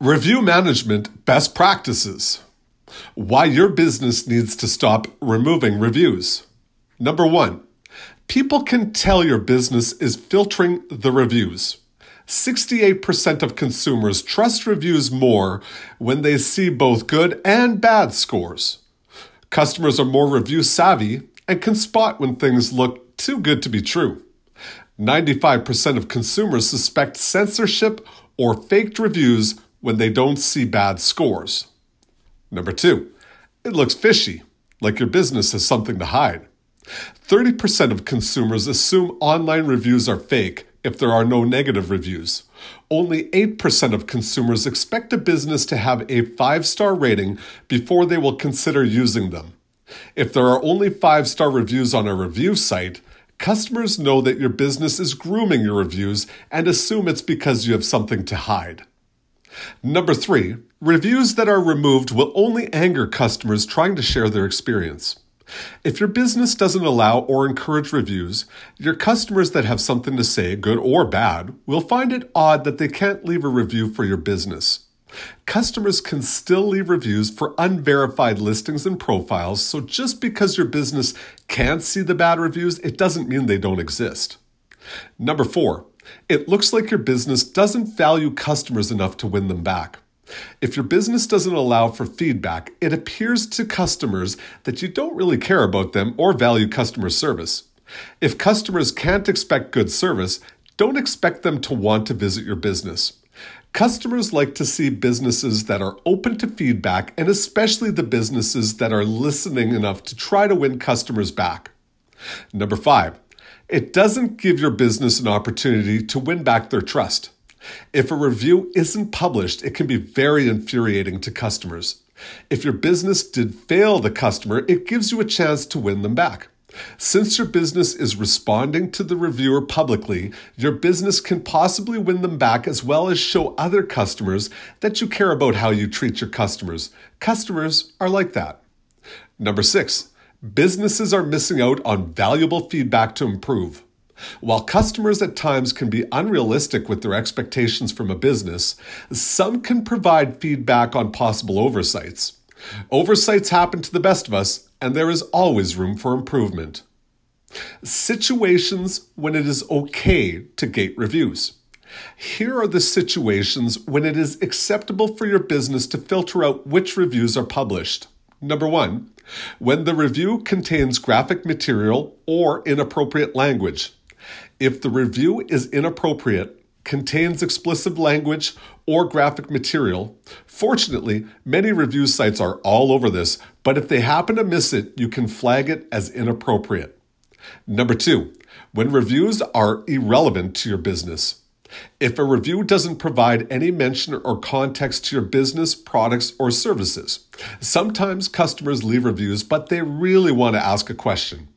Review management best practices. Why your business needs to stop removing reviews. Number one, people can tell your business is filtering the reviews. 68% of consumers trust reviews more when they see both good and bad scores. Customers are more review savvy and can spot when things look too good to be true. 95% of consumers suspect censorship or faked reviews when they don't see bad scores. Number two, it looks fishy, like your business has something to hide. 30% of consumers assume online reviews are fake if there are no negative reviews. Only 8% of consumers expect a business to have a five star rating before they will consider using them. If there are only five star reviews on a review site, customers know that your business is grooming your reviews and assume it's because you have something to hide. Number three, reviews that are removed will only anger customers trying to share their experience. If your business doesn't allow or encourage reviews, your customers that have something to say, good or bad, will find it odd that they can't leave a review for your business. Customers can still leave reviews for unverified listings and profiles, so just because your business can't see the bad reviews, it doesn't mean they don't exist. Number four, it looks like your business doesn't value customers enough to win them back. If your business doesn't allow for feedback, it appears to customers that you don't really care about them or value customer service. If customers can't expect good service, don't expect them to want to visit your business. Customers like to see businesses that are open to feedback and especially the businesses that are listening enough to try to win customers back. Number five, it doesn't give your business an opportunity to win back their trust. If a review isn't published, it can be very infuriating to customers. If your business did fail the customer, it gives you a chance to win them back. Since your business is responding to the reviewer publicly, your business can possibly win them back as well as show other customers that you care about how you treat your customers. Customers are like that. Number six, businesses are missing out on valuable feedback to improve. While customers at times can be unrealistic with their expectations from a business, some can provide feedback on possible oversights. Oversights happen to the best of us, and there is always room for improvement. Situations when it is okay to gate reviews. Here are the situations when it is acceptable for your business to filter out which reviews are published. Number one, when the review contains graphic material or inappropriate language. If the review is inappropriate, contains explicit language, or graphic material, fortunately, many review sites are all over this, but if they happen to miss it, you can flag it as inappropriate. Number two, when reviews are irrelevant to your business. If a review doesn't provide any mention or context to your business, products, or services. Sometimes customers leave reviews, but they really want to ask a question.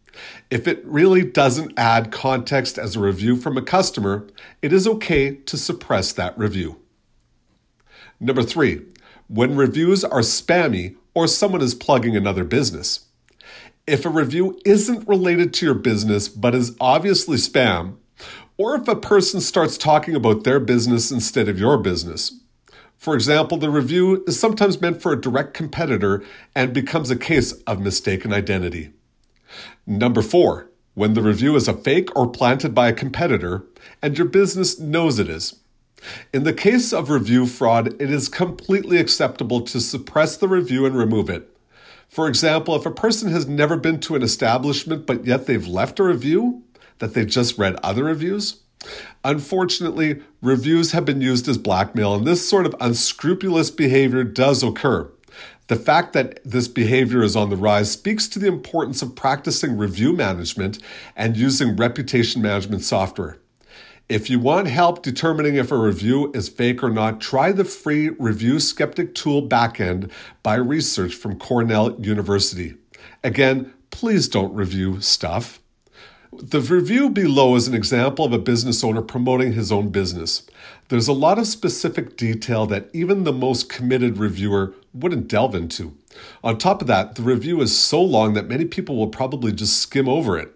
If it really doesn't add context as a review from a customer, it is okay to suppress that review. Number three, when reviews are spammy or someone is plugging another business. If a review isn't related to your business but is obviously spam, or if a person starts talking about their business instead of your business. For example, the review is sometimes meant for a direct competitor and becomes a case of mistaken identity. Number four, when the review is a fake or planted by a competitor and your business knows it is. In the case of review fraud, it is completely acceptable to suppress the review and remove it. For example, if a person has never been to an establishment but yet they've left a review, that they've just read other reviews? Unfortunately, reviews have been used as blackmail, and this sort of unscrupulous behavior does occur. The fact that this behavior is on the rise speaks to the importance of practicing review management and using reputation management software. If you want help determining if a review is fake or not, try the free Review Skeptic Tool backend by research from Cornell University. Again, please don't review stuff. The review below is an example of a business owner promoting his own business. There's a lot of specific detail that even the most committed reviewer wouldn't delve into. On top of that, the review is so long that many people will probably just skim over it.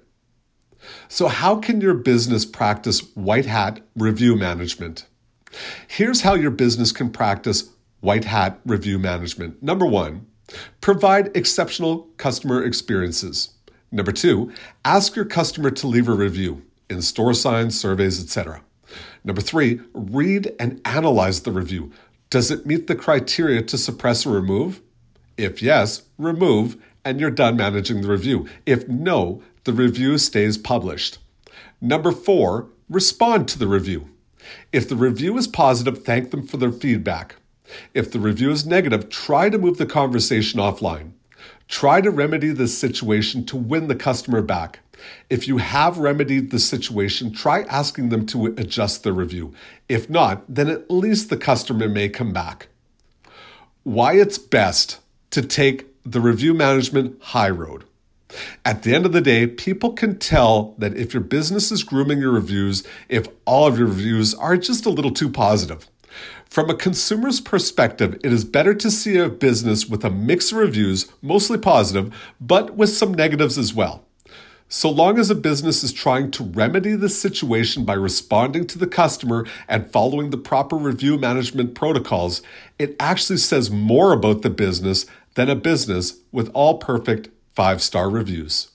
So, how can your business practice white hat review management? Here's how your business can practice white hat review management. Number one, provide exceptional customer experiences. Number two, ask your customer to leave a review in store signs, surveys, etc. Number three, read and analyze the review. Does it meet the criteria to suppress or remove? If yes, remove and you're done managing the review. If no, the review stays published. Number four, respond to the review. If the review is positive, thank them for their feedback. If the review is negative, try to move the conversation offline. Try to remedy the situation to win the customer back. If you have remedied the situation, try asking them to adjust the review. If not, then at least the customer may come back. Why it's best to take the review management high road. At the end of the day, people can tell that if your business is grooming your reviews, if all of your reviews are just a little too positive. From a consumer's perspective, it is better to see a business with a mix of reviews, mostly positive, but with some negatives as well. So long as a business is trying to remedy the situation by responding to the customer and following the proper review management protocols, it actually says more about the business than a business with all perfect five star reviews.